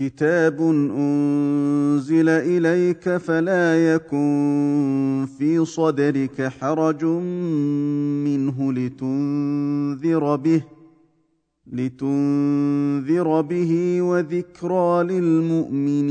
كتاب أنزل إليك فلا يكن في صدرك حرج منه لتنذر به لتنذر به وذكرى للمؤمنين.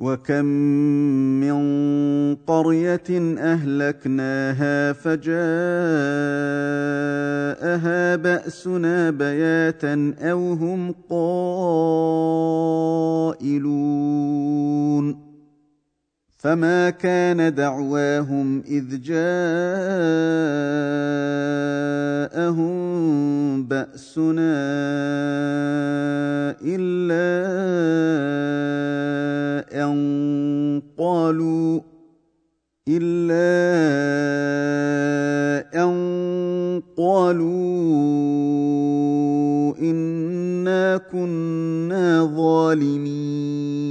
وكم من قريه اهلكناها فجاءها باسنا بياتا أو هم قائلون فما كان دعواهم اذ جاءهم باسنا الا ان قالوا الا ان قالوا انا كنا ظالمين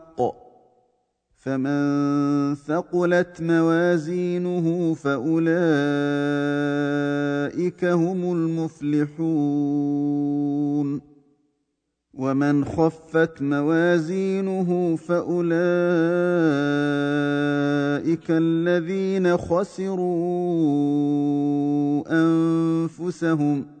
فمن ثقلت موازينه فاولئك هم المفلحون ومن خفت موازينه فاولئك الذين خسروا انفسهم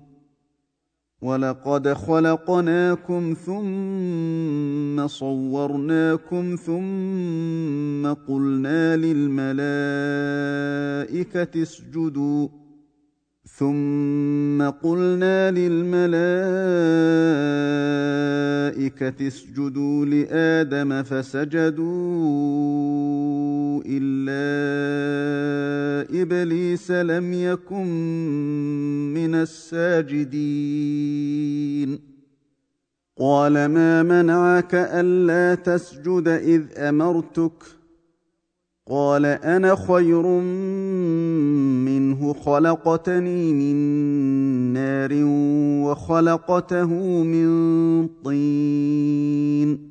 ولقد خلقناكم ثم صورناكم ثم قلنا للملائكه اسجدوا ثم قلنا للملائكه اسجدوا لادم فسجدوا إلا إبليس لم يكن من الساجدين. قال ما منعك ألا تسجد إذ أمرتك؟ قال أنا خير منه خلقتني من نار وخلقته من طين.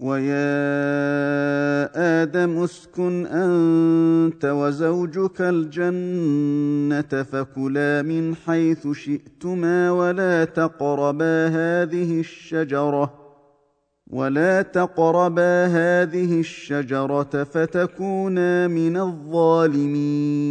ويا آدم اسكن أنت وزوجك الجنة فكلا من حيث شئتما ولا تقربا هذه الشجرة ولا تقربا هذه الشجرة فتكونا من الظالمين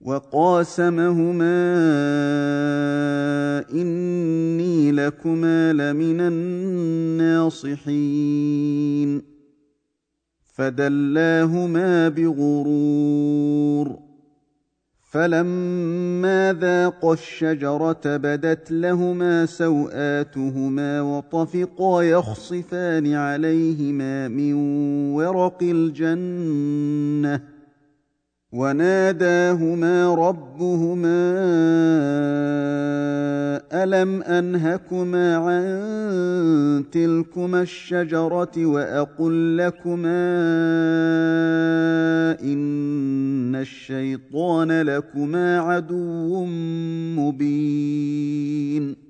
وقاسمهما إني لكما لمن الناصحين. فدلاهما بغرور. فلما ذاقا الشجرة بدت لهما سوآتهما وطفقا يخصفان عليهما من ورق الجنة وناداهما ربهما ألم أنهكما عن تلكما الشجرة وأقل لكما إن الشيطان لكما عدو مبين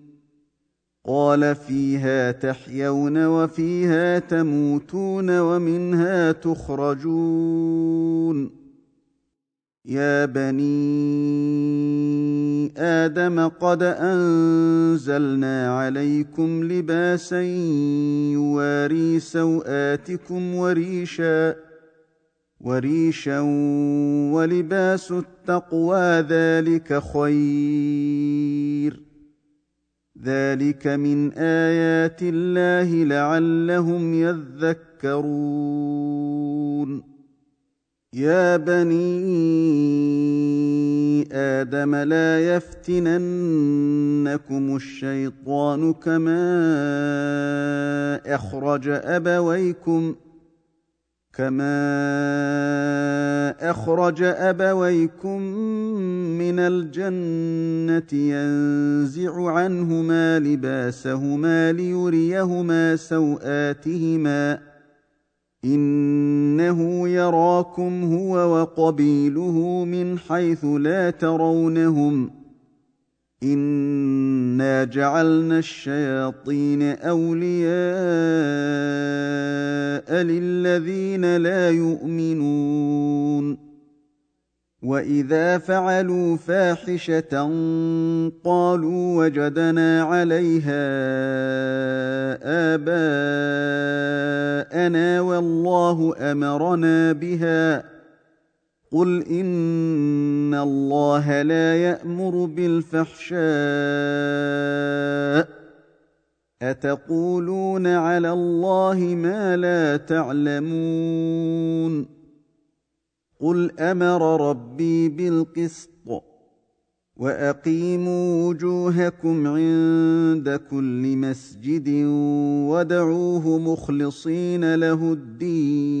قال فيها تحيون وفيها تموتون ومنها تخرجون. يا بني آدم قد أنزلنا عليكم لباسا يواري سوآتكم وريشا وريشا ولباس التقوى ذلك خير. ذلك من آيات الله لعلهم يذكرون. يا بني آدم لا يفتننكم الشيطان كما أخرج أبويكم كما اخرج ابويكم من الجنه ينزع عنهما لباسهما ليريهما سواتهما انه يراكم هو وقبيله من حيث لا ترونهم انا جعلنا الشياطين اولياء للذين لا يؤمنون واذا فعلوا فاحشه قالوا وجدنا عليها اباءنا والله امرنا بها قل ان الله لا يامر بالفحشاء اتقولون على الله ما لا تعلمون قل أمر ربي بالقسط واقيموا وجوهكم عند كل مسجد ودعوه مخلصين له الدين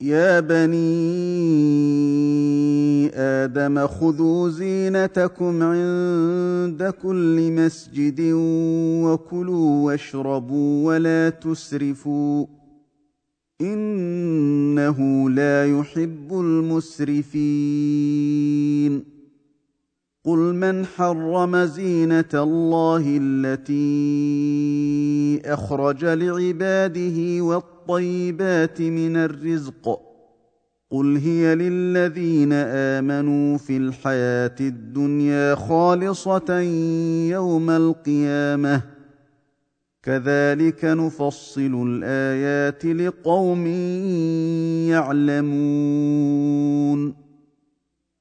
يا بني آدم خذوا زينتكم عند كل مسجد وكلوا واشربوا ولا تسرفوا إنه لا يحب المسرفين. قل من حرم زينة الله التي أخرج لعباده والطيبات من الرزق. قل هي للذين آمنوا في الحياة الدنيا خالصة يوم القيامة. كذلك نفصل الآيات لقوم يعلمون.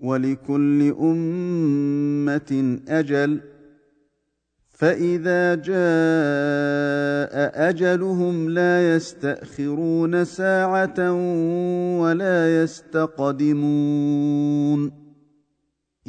ولكل أمة أجل. فإذا جاء أجلهم لا يستأخرون ساعة ولا يستقدمون.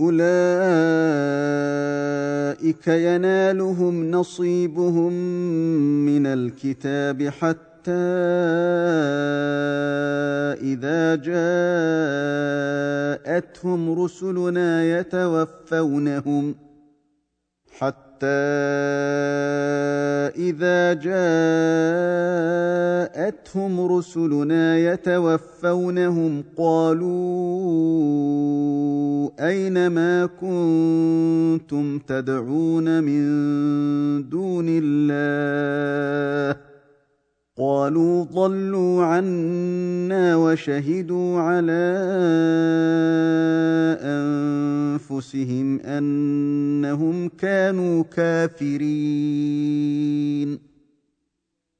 أولئك ينالهم نصيبهم من الكتاب حتى إذا جاءتهم رسلنا يتوفونهم حتى إذا جاءتهم رسلنا يتوفونهم قالوا أين ما كنتم تدعون من دون الله قالوا ضلوا عنا وشهدوا على أنفسهم أنهم كانوا كافرين.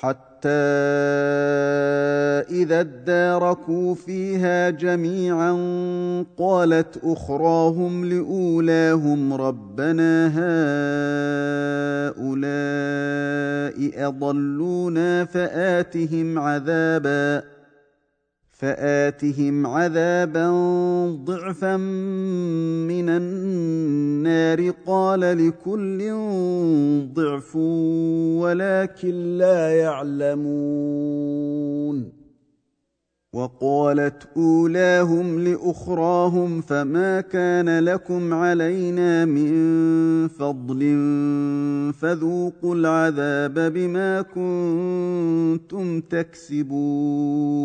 حتى إذا اداركوا فيها جميعا قالت أخراهم لأولاهم ربنا هؤلاء أضلونا فآتهم عذابا فآتهم عذابا ضعفا من النار. قال لكل ضعف ولكن لا يعلمون. وقالت أولاهم لأخراهم فما كان لكم علينا من فضل فذوقوا العذاب بما كنتم تكسبون.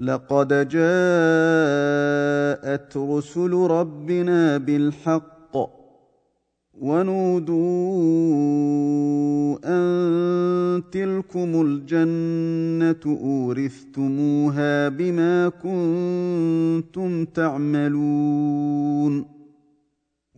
لقد جاءت رسل ربنا بالحق ونودوا أن تلكم الجنة أورثتموها بما كنتم تعملون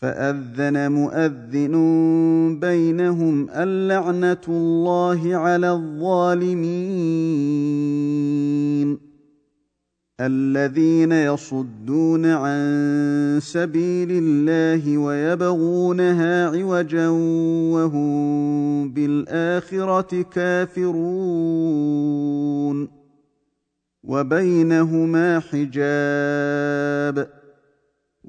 فأذن مؤذن بينهم اللعنة الله على الظالمين الذين يصدون عن سبيل الله ويبغونها عوجا وهم بالآخرة كافرون وبينهما حجاب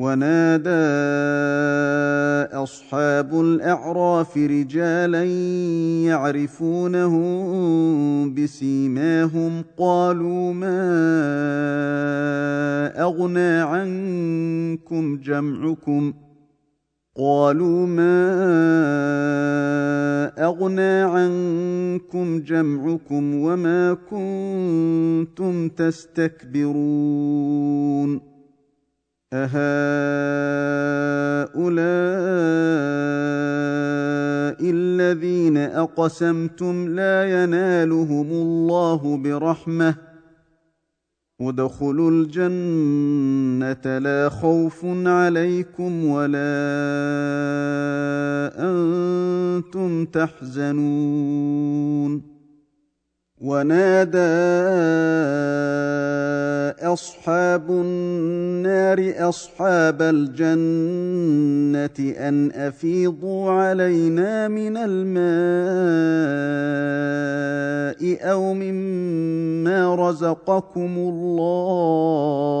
ونادى أصحاب الأعراف رجالا يعرفونهم بسيماهم قالوا ما أغنى عنكم جمعكم قالوا ما أغنى عنكم جمعكم وما كنتم تستكبرون أهؤلاء الذين أقسمتم لا ينالهم الله برحمة ادخلوا الجنة لا خوف عليكم ولا أنتم تحزنون ونادى أصحاب النار أصحاب الجنة أن أفيضوا علينا من الماء أو مما رزقكم الله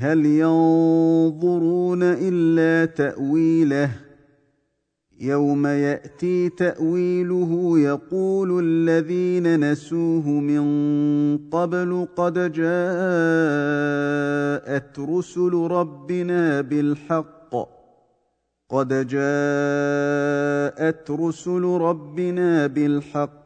هل ينظرون إلا تأويله؟ يوم يأتي تأويله يقول الذين نسوه من قبل قد جاءت رسل ربنا بالحق. قد جاءت رسل ربنا بالحق.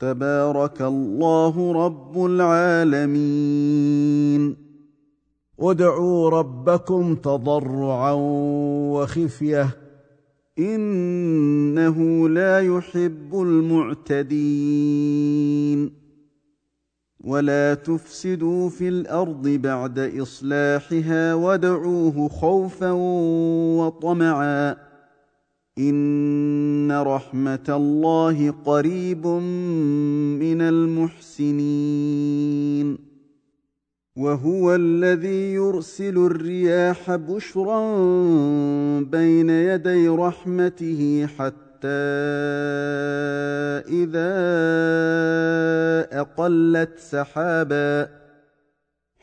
تبارك الله رب العالمين. ادعوا ربكم تضرعا وخفية. إنه لا يحب المعتدين. ولا تفسدوا في الأرض بعد إصلاحها وادعوه خوفا وطمعا. ان رحمه الله قريب من المحسنين وهو الذي يرسل الرياح بشرا بين يدي رحمته حتى اذا اقلت سحابا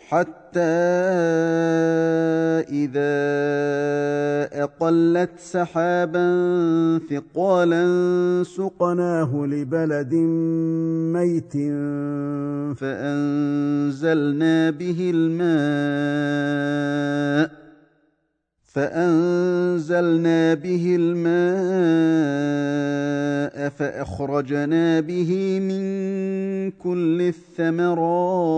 حتى إذا أقلت سحابا ثقالا سقناه لبلد ميت فأنزلنا به الماء فأنزلنا به الماء فأخرجنا به من كل الثمرات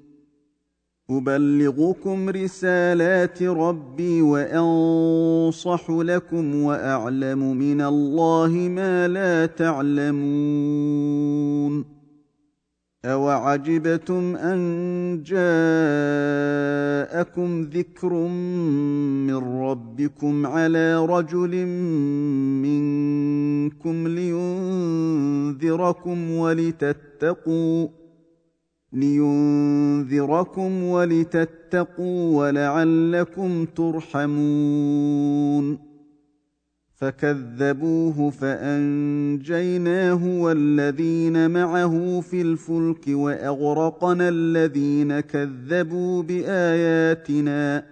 ابلغكم رسالات ربي وانصح لكم واعلم من الله ما لا تعلمون اوعجبتم ان جاءكم ذكر من ربكم على رجل منكم لينذركم ولتتقوا لينذركم ولتتقوا ولعلكم ترحمون. فكذبوه فأنجيناه والذين معه في الفلك وأغرقنا الذين كذبوا بآياتنا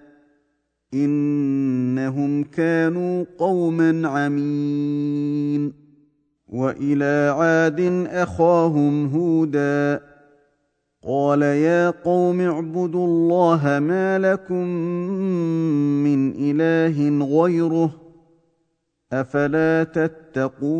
إنهم كانوا قوما عمين. وإلى عاد أخاهم هودا قال يا قوم اعبدوا الله ما لكم من إله غيره أفلا تتقون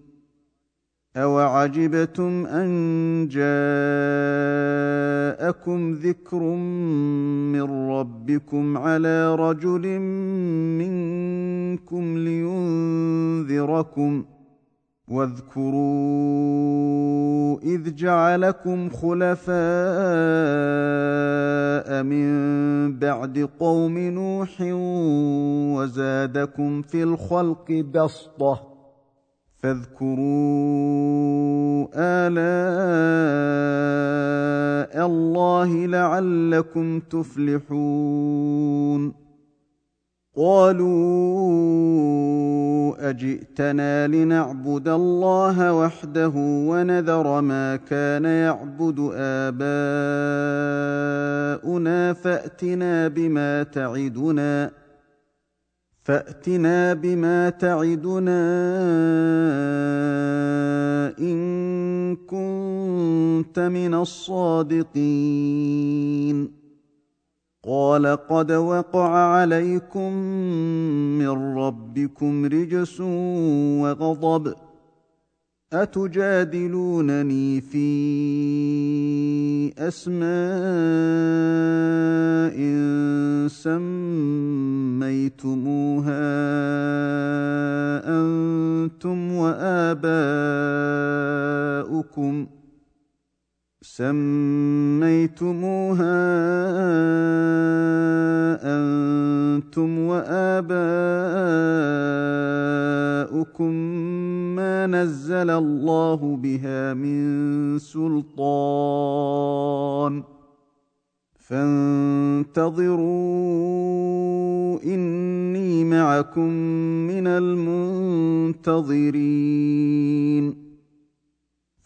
اوعجبتم ان جاءكم ذكر من ربكم على رجل منكم لينذركم واذكروا اذ جعلكم خلفاء من بعد قوم نوح وزادكم في الخلق بسطه فاذكروا آلاء الله لعلكم تفلحون. قالوا أجئتنا لنعبد الله وحده ونذر ما كان يعبد آباؤنا فأتنا بما تعدنا. فأتنا بما تعدنا إن كنت من الصادقين. قال قد وقع عليكم من ربكم رجس وغضب. أتجادلونني في أسماء سميتموها أنتم وآباؤكم سميتموها أنتم وآباؤكم ما نزل الله بها من سلطان فانتظروا إني معكم من المنتظرين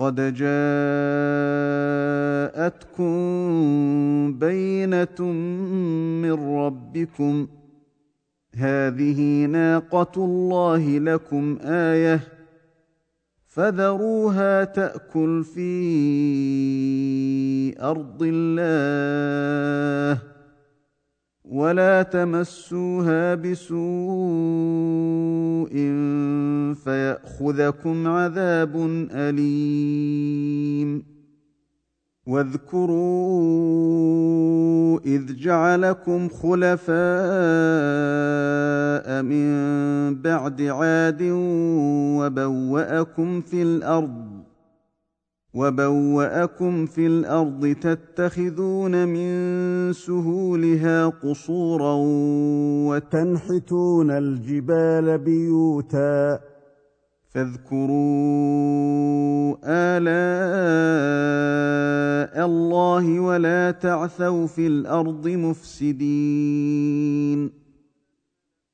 قد جاءتكم بينة من ربكم. هذه ناقة الله لكم آية. فذروها تأكل في أرض الله. ولا تمسوها بسوء فيأخذكم عذاب أليم. واذكروا إذ جعلكم خلفاء من بعد عاد وبوأكم في الأرض وبواكم في الأرض تتخذون من سهولها قصورا وتنحتون الجبال بيوتا فاذكروا الاء الله ولا تعثوا في الأرض مفسدين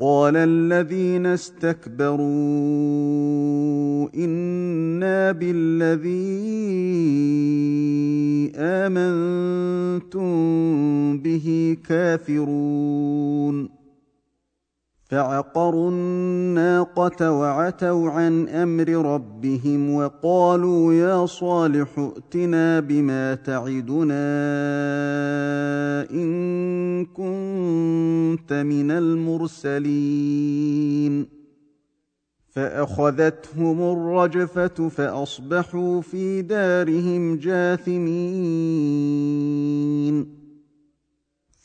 قال الذين استكبروا إنا بالذي آمنتم به كافرون. فعقروا الناقة وعتوا عن أمر ربهم وقالوا يا صالح ائتنا بما تعدنا إن كنت من المرسلين. فأخذتهم الرجفة فأصبحوا في دارهم جاثمين.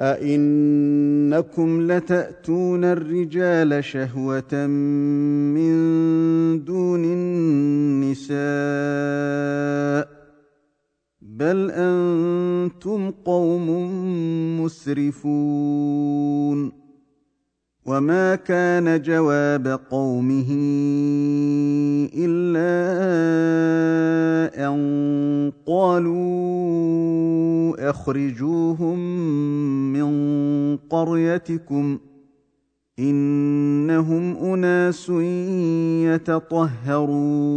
أئنكم لتأتون الرجال شهوة من دون النساء بل أنتم قوم مسرفون وما كان جواب قومه الا ان قالوا اخرجوهم من قريتكم انهم اناس يتطهرون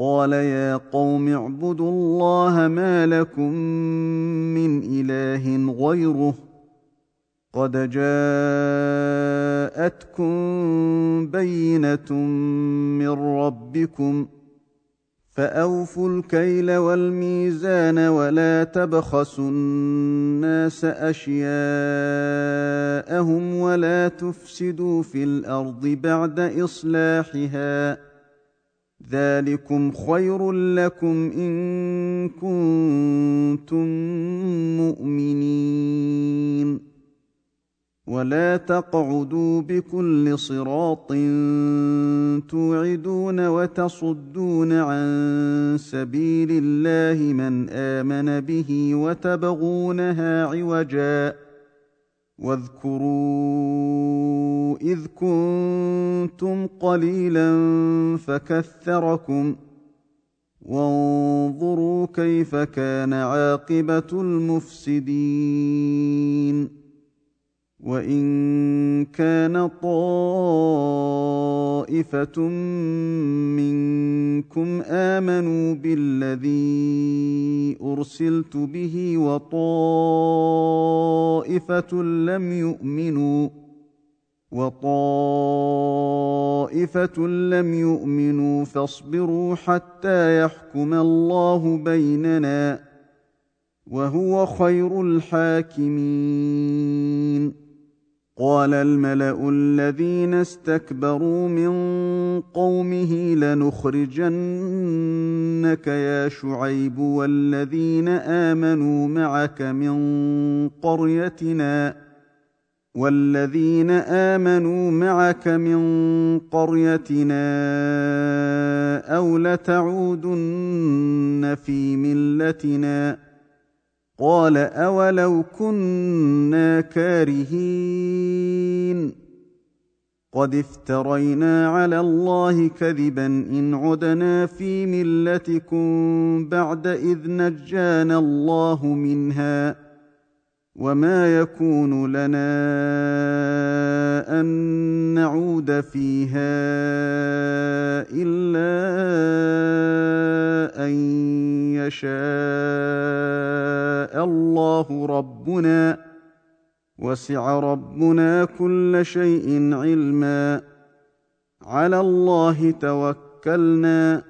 قال يا قوم اعبدوا الله ما لكم من إله غيره قد جاءتكم بينة من ربكم فأوفوا الكيل والميزان ولا تبخسوا الناس أشياءهم ولا تفسدوا في الأرض بعد إصلاحها ذلكم خير لكم إن كنتم مؤمنين. ولا تقعدوا بكل صراط توعدون وتصدون عن سبيل الله من آمن به وتبغونها عوجا. واذكروا إذ كنتم قليلا فكثركم وانظروا كيف كان عاقبة المفسدين. وإن كان طائفة منكم آمنوا بالذي أرسلت به وطائفة لم يؤمنوا وطائفة لم يؤمنوا فاصبروا حتى يحكم الله بيننا وهو خير الحاكمين. قال الملأ الذين استكبروا من قومه لنخرجنك يا شعيب والذين آمنوا معك من قريتنا والذين آمنوا معك من قريتنا أو لتعودن في ملتنا قال أولو كنا كارهين قد افترينا على الله كذبا إن عدنا في ملتكم بعد إذ نجانا الله منها وما يكون لنا ان نعود فيها الا ان يشاء الله ربنا وسع ربنا كل شيء علما على الله توكلنا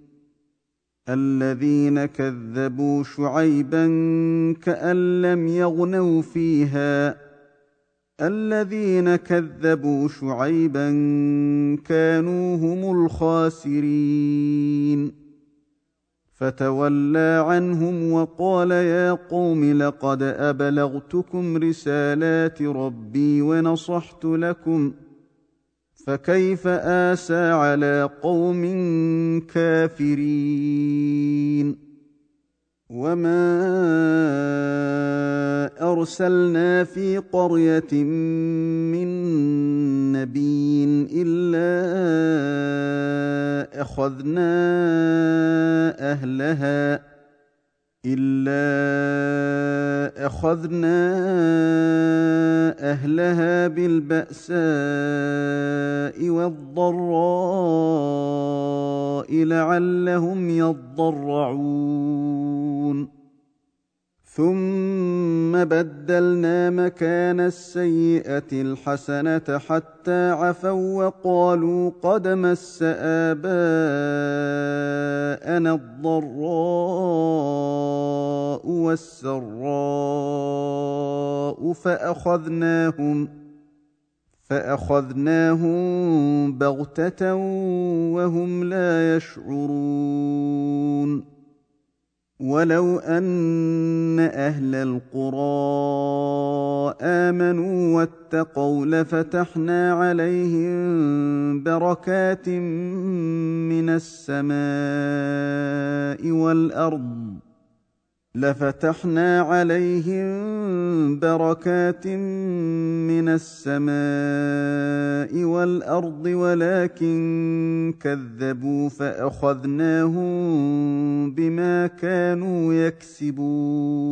الذين كذبوا شعيبا كأن لم يغنوا فيها. الذين كذبوا شعيبا كانوا هم الخاسرين. فتولى عنهم وقال يا قوم لقد أبلغتكم رسالات ربي ونصحت لكم ۖ فكيف آسى على قوم كافرين؟ وما أرسلنا في قرية من نبي إلا أخذنا أهلها الا اخذنا اهلها بالباساء والضراء لعلهم يضرعون ثم بدلنا مكان السيئه الحسنه حتى عفوا وقالوا قد مس اباءنا الضراء والسراء فاخذناهم فاخذناهم بغته وهم لا يشعرون ولو ان أهل القرى امنوا واتقوا لفتحنا عليهم بركات من السماء والارض لفتحنا عليهم بركات من السماء والأرض ولكن كذبوا فأخذناهم بما كانوا يكسبون.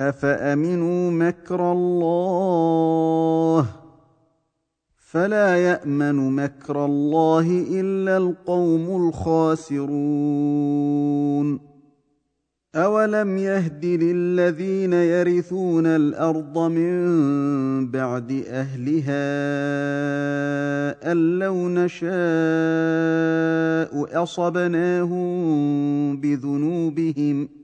افامنوا مكر الله فلا يامن مكر الله الا القوم الخاسرون اولم يهد للذين يرثون الأرض من بعد اهلها ان لو نشاء اصبناهم بذنوبهم ۖ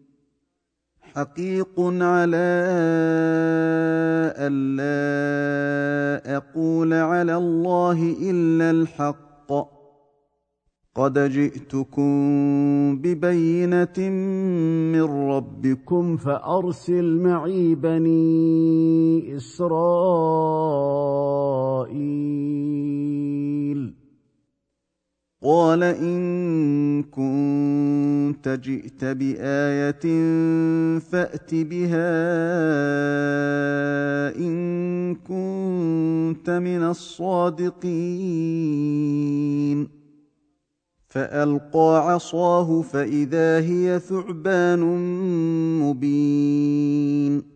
حقيق على الا أقول على الله إلا الحق. قد جئتكم ببينة من ربكم فأرسل معي بني إسرائيل. قال إن كنت جئت بآية فأت بها إن كنت من الصادقين. فألقى عصاه فإذا هي ثعبان مبين.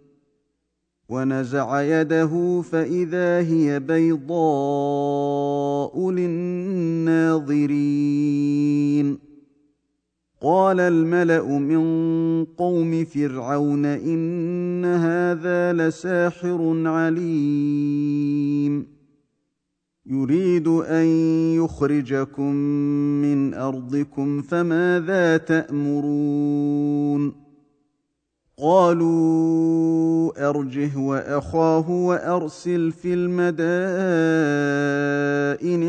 ونزع يده فإذا هي بيضاء للناظرين. قال الملأ من قوم فرعون إن هذا لساحر عليم. يريد أن يخرجكم من أرضكم فماذا تأمرون؟ قالوا أرجه وأخاه وأرسل في المدائن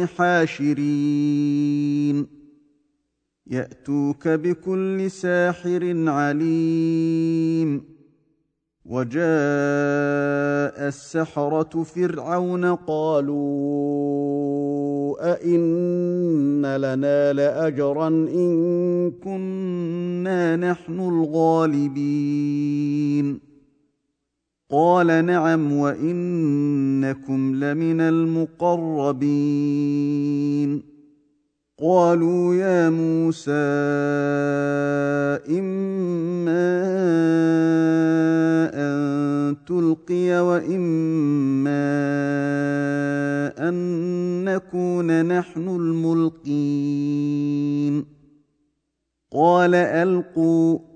حاشرين. يأتوك بكل ساحر عليم. وجاء السحرة فرعون قالوا أئن لنا لأجرا إن كنا نحن الغالبين. قال نعم وإنكم لمن المقربين. قالوا يا موسى إما أن تلقي وإما أن نكون نحن الملقين. قال ألقوا.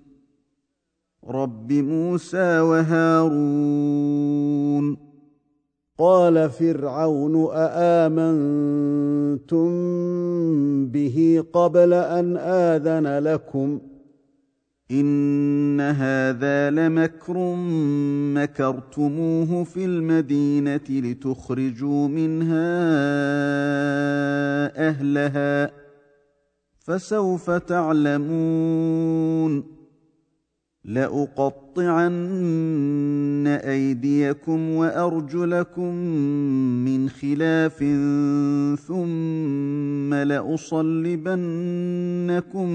رب موسى وهارون. قال فرعون أآمنتم به قبل أن آذن لكم؟ إن هذا لمكر مكرتموه في المدينة لتخرجوا منها أهلها فسوف تعلمون. لأقطعن أيديكم وأرجلكم من خلاف ثم لأصلبنكم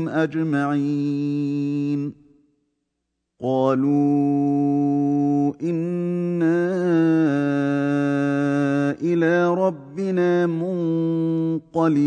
أجمعين. قالوا إنا إلى ربنا منقلبون.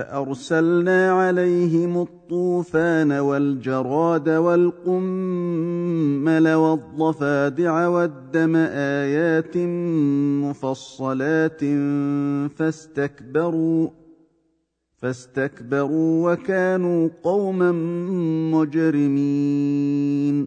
فأرسلنا عليهم الطوفان والجراد والقمل والضفادع والدم آيات مفصلات فاستكبروا فاستكبروا وكانوا قوما مجرمين.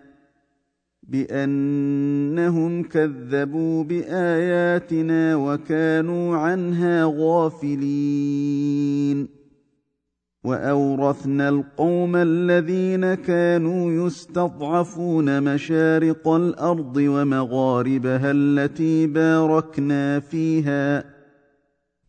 بأنهم كذبوا بآياتنا وكانوا عنها غافلين. وأورثنا القوم الذين كانوا يستضعفون مشارق الأرض ومغاربها التي باركنا فيها.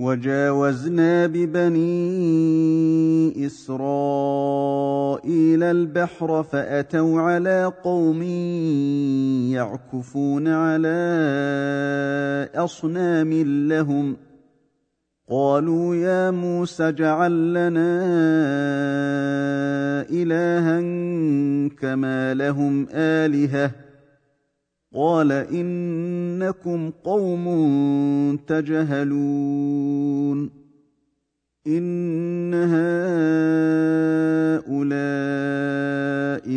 وجاوزنا ببني إسرائيل البحر فأتوا على قوم يعكفون على أصنام لهم قالوا يا موسى اجعل لنا إلها كما لهم آلهة قال إنكم قوم تجهلون إن هؤلاء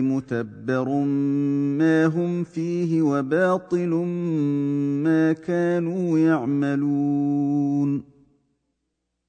متبر ما هم فيه وباطل ما كانوا يعملون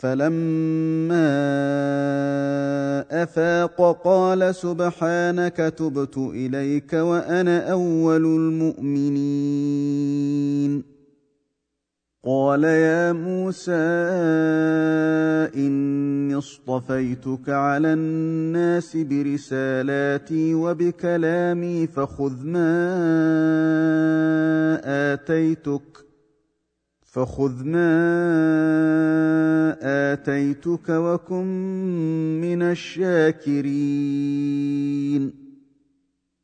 فلما أفاق قال سبحانك تبت إليك وأنا أول المؤمنين. قال يا موسى إني اصطفيتك على الناس برسالاتي وبكلامي فخذ ما آتيتك. فخذ ما آتيتك وكن من الشاكرين.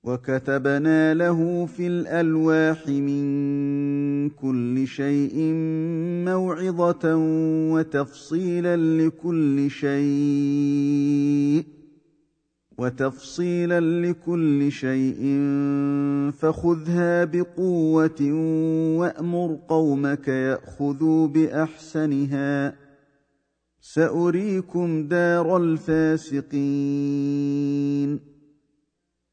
وكتبنا له في الألواح من كل شيء موعظة وتفصيلا لكل شيء. وتفصيلا لكل شيء فخذها بقوة وأمر قومك يأخذوا بأحسنها. سأريكم دار الفاسقين.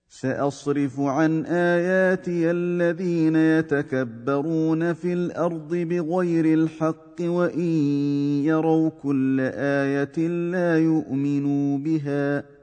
سأصرف عن آياتي الذين يتكبرون في الأرض بغير الحق وإن يروا كل آية لا يؤمنوا بها.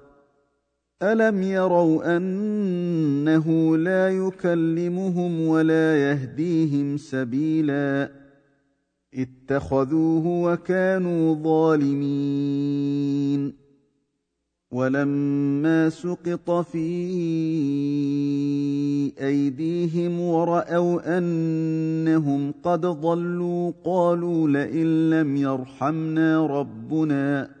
الم يروا انه لا يكلمهم ولا يهديهم سبيلا اتخذوه وكانوا ظالمين ولما سقط في ايديهم وراوا انهم قد ضلوا قالوا لئن لم يرحمنا ربنا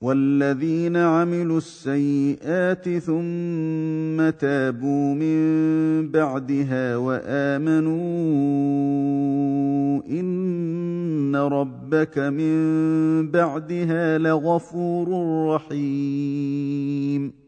والذين عملوا السيئات ثم تابوا من بعدها وامنوا ان ربك من بعدها لغفور رحيم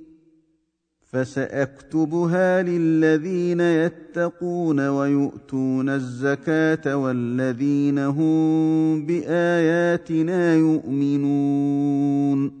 فسأكتبها للذين يتقون ويؤتون الزكاة والذين هم بآياتنا يؤمنون.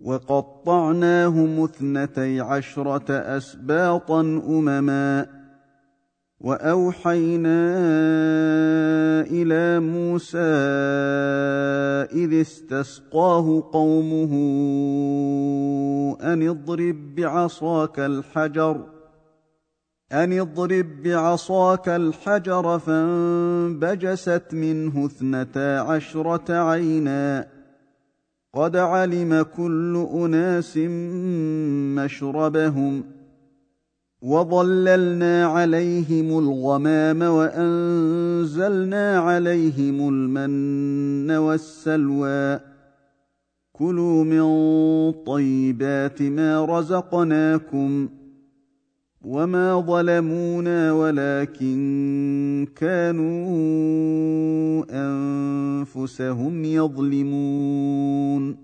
وقطعناهم اثنتي عشرة أسباطا أمما وأوحينا إلى موسى إذ استسقاه قومه أن اضرب بعصاك الحجر أن اضرب بعصاك الحجر فانبجست منه اثنتا عشرة عينا قد علم كل اناس مشربهم وظللنا عليهم الغمام وانزلنا عليهم المن والسلوى كلوا من طيبات ما رزقناكم وما ظلمونا ولكن كانوا انفسهم يظلمون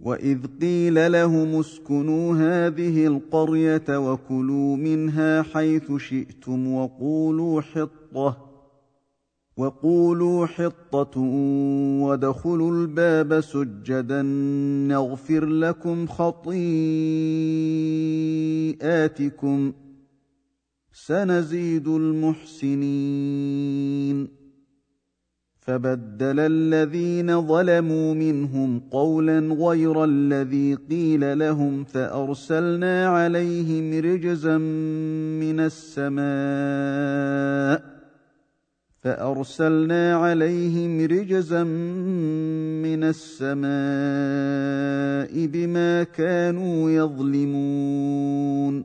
واذ قيل لهم اسكنوا هذه القريه وكلوا منها حيث شئتم وقولوا حطه وقولوا حطة وادخلوا الباب سجدا نغفر لكم خطيئاتكم سنزيد المحسنين. فبدل الذين ظلموا منهم قولا غير الذي قيل لهم فأرسلنا عليهم رجزا من السماء فأرسلنا عليهم رجزا من السماء بما كانوا يظلمون.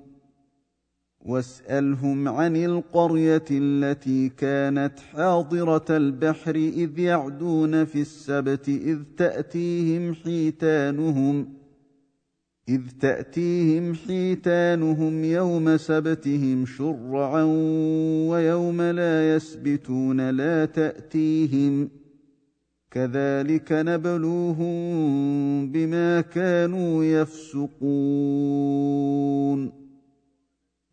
واسألهم عن القرية التي كانت حاضرة البحر إذ يعدون في السبت إذ تأتيهم حيتانهم إذ تأتيهم حيتانهم يوم سبتهم شرعا ويوم لا يسبتون لا تأتيهم كذلك نبلوهم بما كانوا يفسقون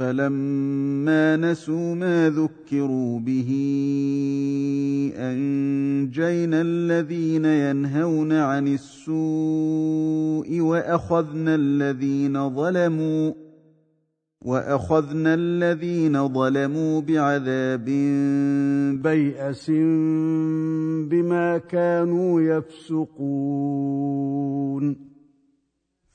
فلما نسوا ما ذكروا به انجينا الذين ينهون عن السوء واخذنا الذين ظلموا واخذنا الذين ظلموا بعذاب بيأس بما كانوا يفسقون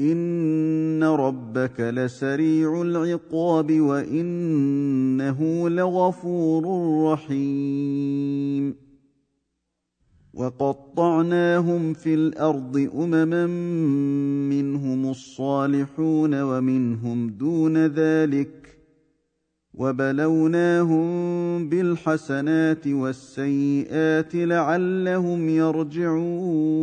ان ربك لسريع العقاب وانه لغفور رحيم وقطعناهم في الأرض امما منهم الصالحون ومنهم دون ذلك وبلوناهم بالحسنات والسيئات لعلهم يرجعون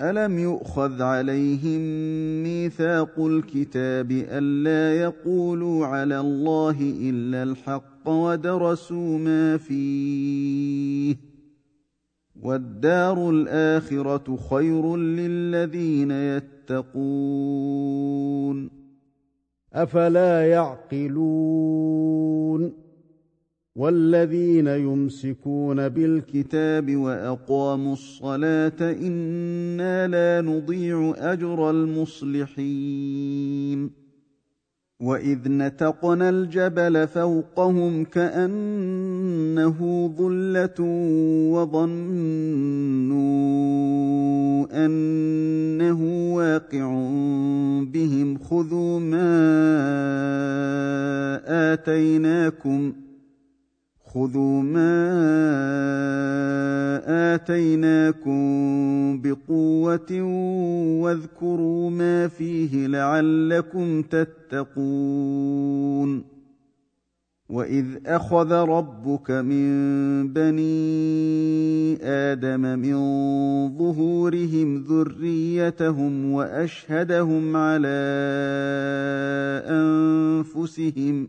الم يؤخذ عليهم ميثاق الكتاب الا يقولوا على الله الا الحق ودرسوا ما فيه والدار الاخره خير للذين يتقون افلا يعقلون والذين يمسكون بالكتاب وأقاموا الصلاة إنا لا نضيع أجر المصلحين. وإذ نتقنا الجبل فوقهم كأنه ظلة وظنوا أنه واقع بهم خذوا ما آتيناكم خذوا ما آتيناكم بقوة واذكروا ما فيه لعلكم تتقون. وإذ أخذ ربك من بني آدم من ظهورهم ذريتهم وأشهدهم على أنفسهم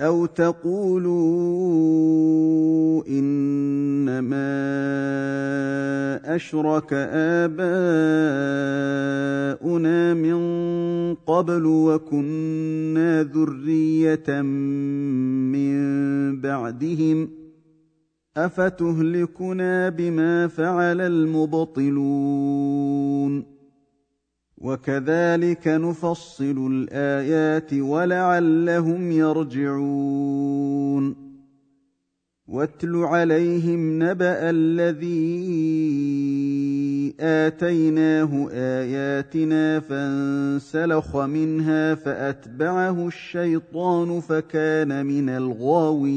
أو تقولوا إنما أشرك آباؤنا من قبل وكنا ذرية من بعدهم أفتهلكنا بما فعل المبطلون وكذلك نفصل الآيات ولعلهم يرجعون. واتل عليهم نبأ الذي آتيناه آياتنا فانسلخ منها فأتبعه الشيطان فكان من الغاوين.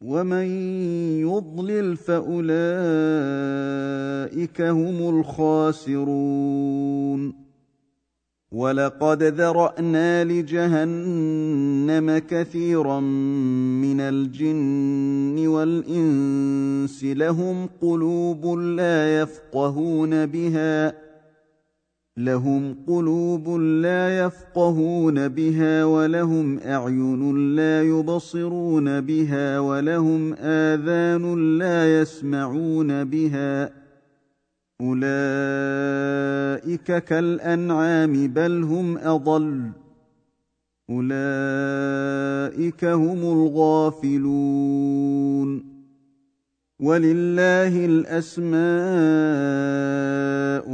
ومن يضلل فأولئك هم الخاسرون. ولقد ذرأنا لجهنم كثيرا من الجن والإنس لهم قلوب لا يفقهون بها. لهم قلوب لا يفقهون بها ولهم أعين لا يبصرون بها ولهم آذان لا يسمعون بها أولئك كالأنعام بل هم أضل أولئك هم الغافلون ولله الاسماء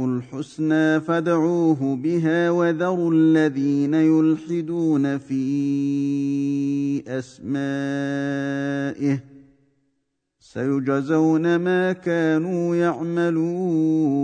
الحسنى فادعوه بها وذروا الذين يلحدون في اسمائه سيجزون ما كانوا يعملون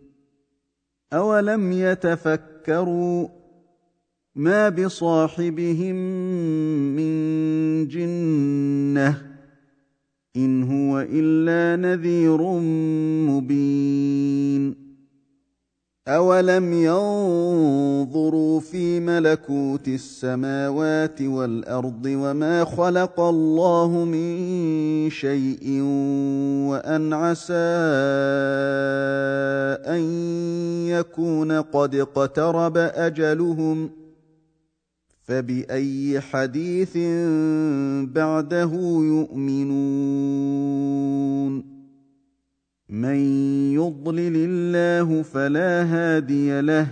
اولم يتفكروا ما بصاحبهم من جنه ان هو الا نذير مبين اولم ينظروا في ملكوت السماوات والارض وما خلق الله من شيء وان عسى ان يكون قد اقترب اجلهم فباي حديث بعده يؤمنون من يضلل الله فلا هادي له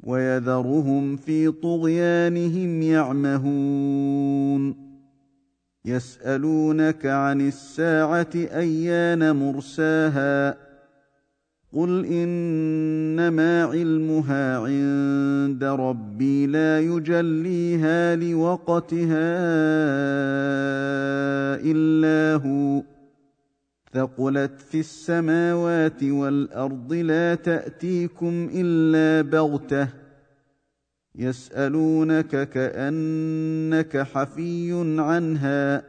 ويذرهم في طغيانهم يعمهون يسالونك عن الساعة ايان مرساها قل انما علمها عند ربي لا يجليها لوقتها الا هو ثقلت في السماوات والأرض لا تأتيكم إلا بغتة يسألونك كأنك حفي عنها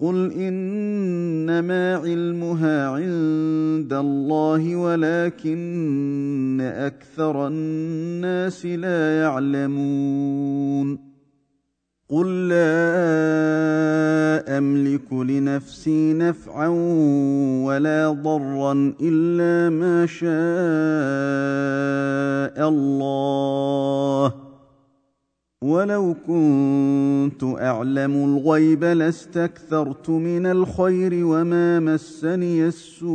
قل إنما علمها عند الله ولكن أكثر الناس لا يعلمون قل لا املك لنفسي نفعا ولا ضرا الا ما شاء الله ولو كنت اعلم الغيب لاستكثرت من الخير وما مسني السوء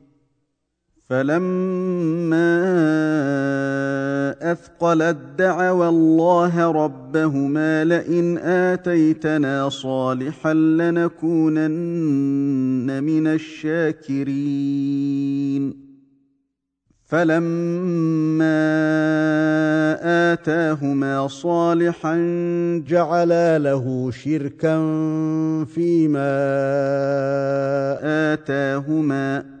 فلما أثقلت دعوا الله ربهما لئن آتيتنا صالحا لنكونن من الشاكرين. فلما آتاهما صالحا جعلا له شركا فيما آتاهما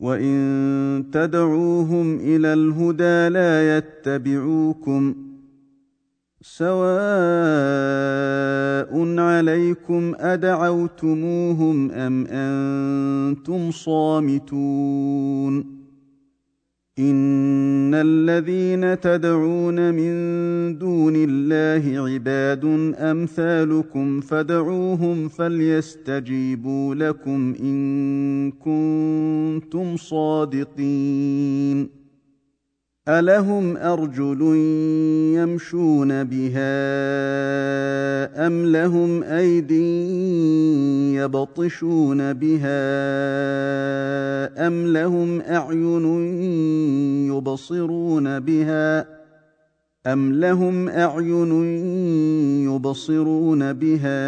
وان تدعوهم إلى الهدى لا يتبعوكم سواء عليكم ادعوتموهم ام أنتم صامتون ان الذين تدعون من دون الله عباد امثالكم فدعوهم فليستجيبوا لكم ان كنتم صادقين الهم ارجل يمشون بها ام لهم ايد يبطشون بها ام لهم اعين يبصرون بها ام لهم اعين يبصرون بها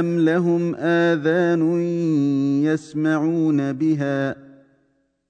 ام لهم اذان يسمعون بها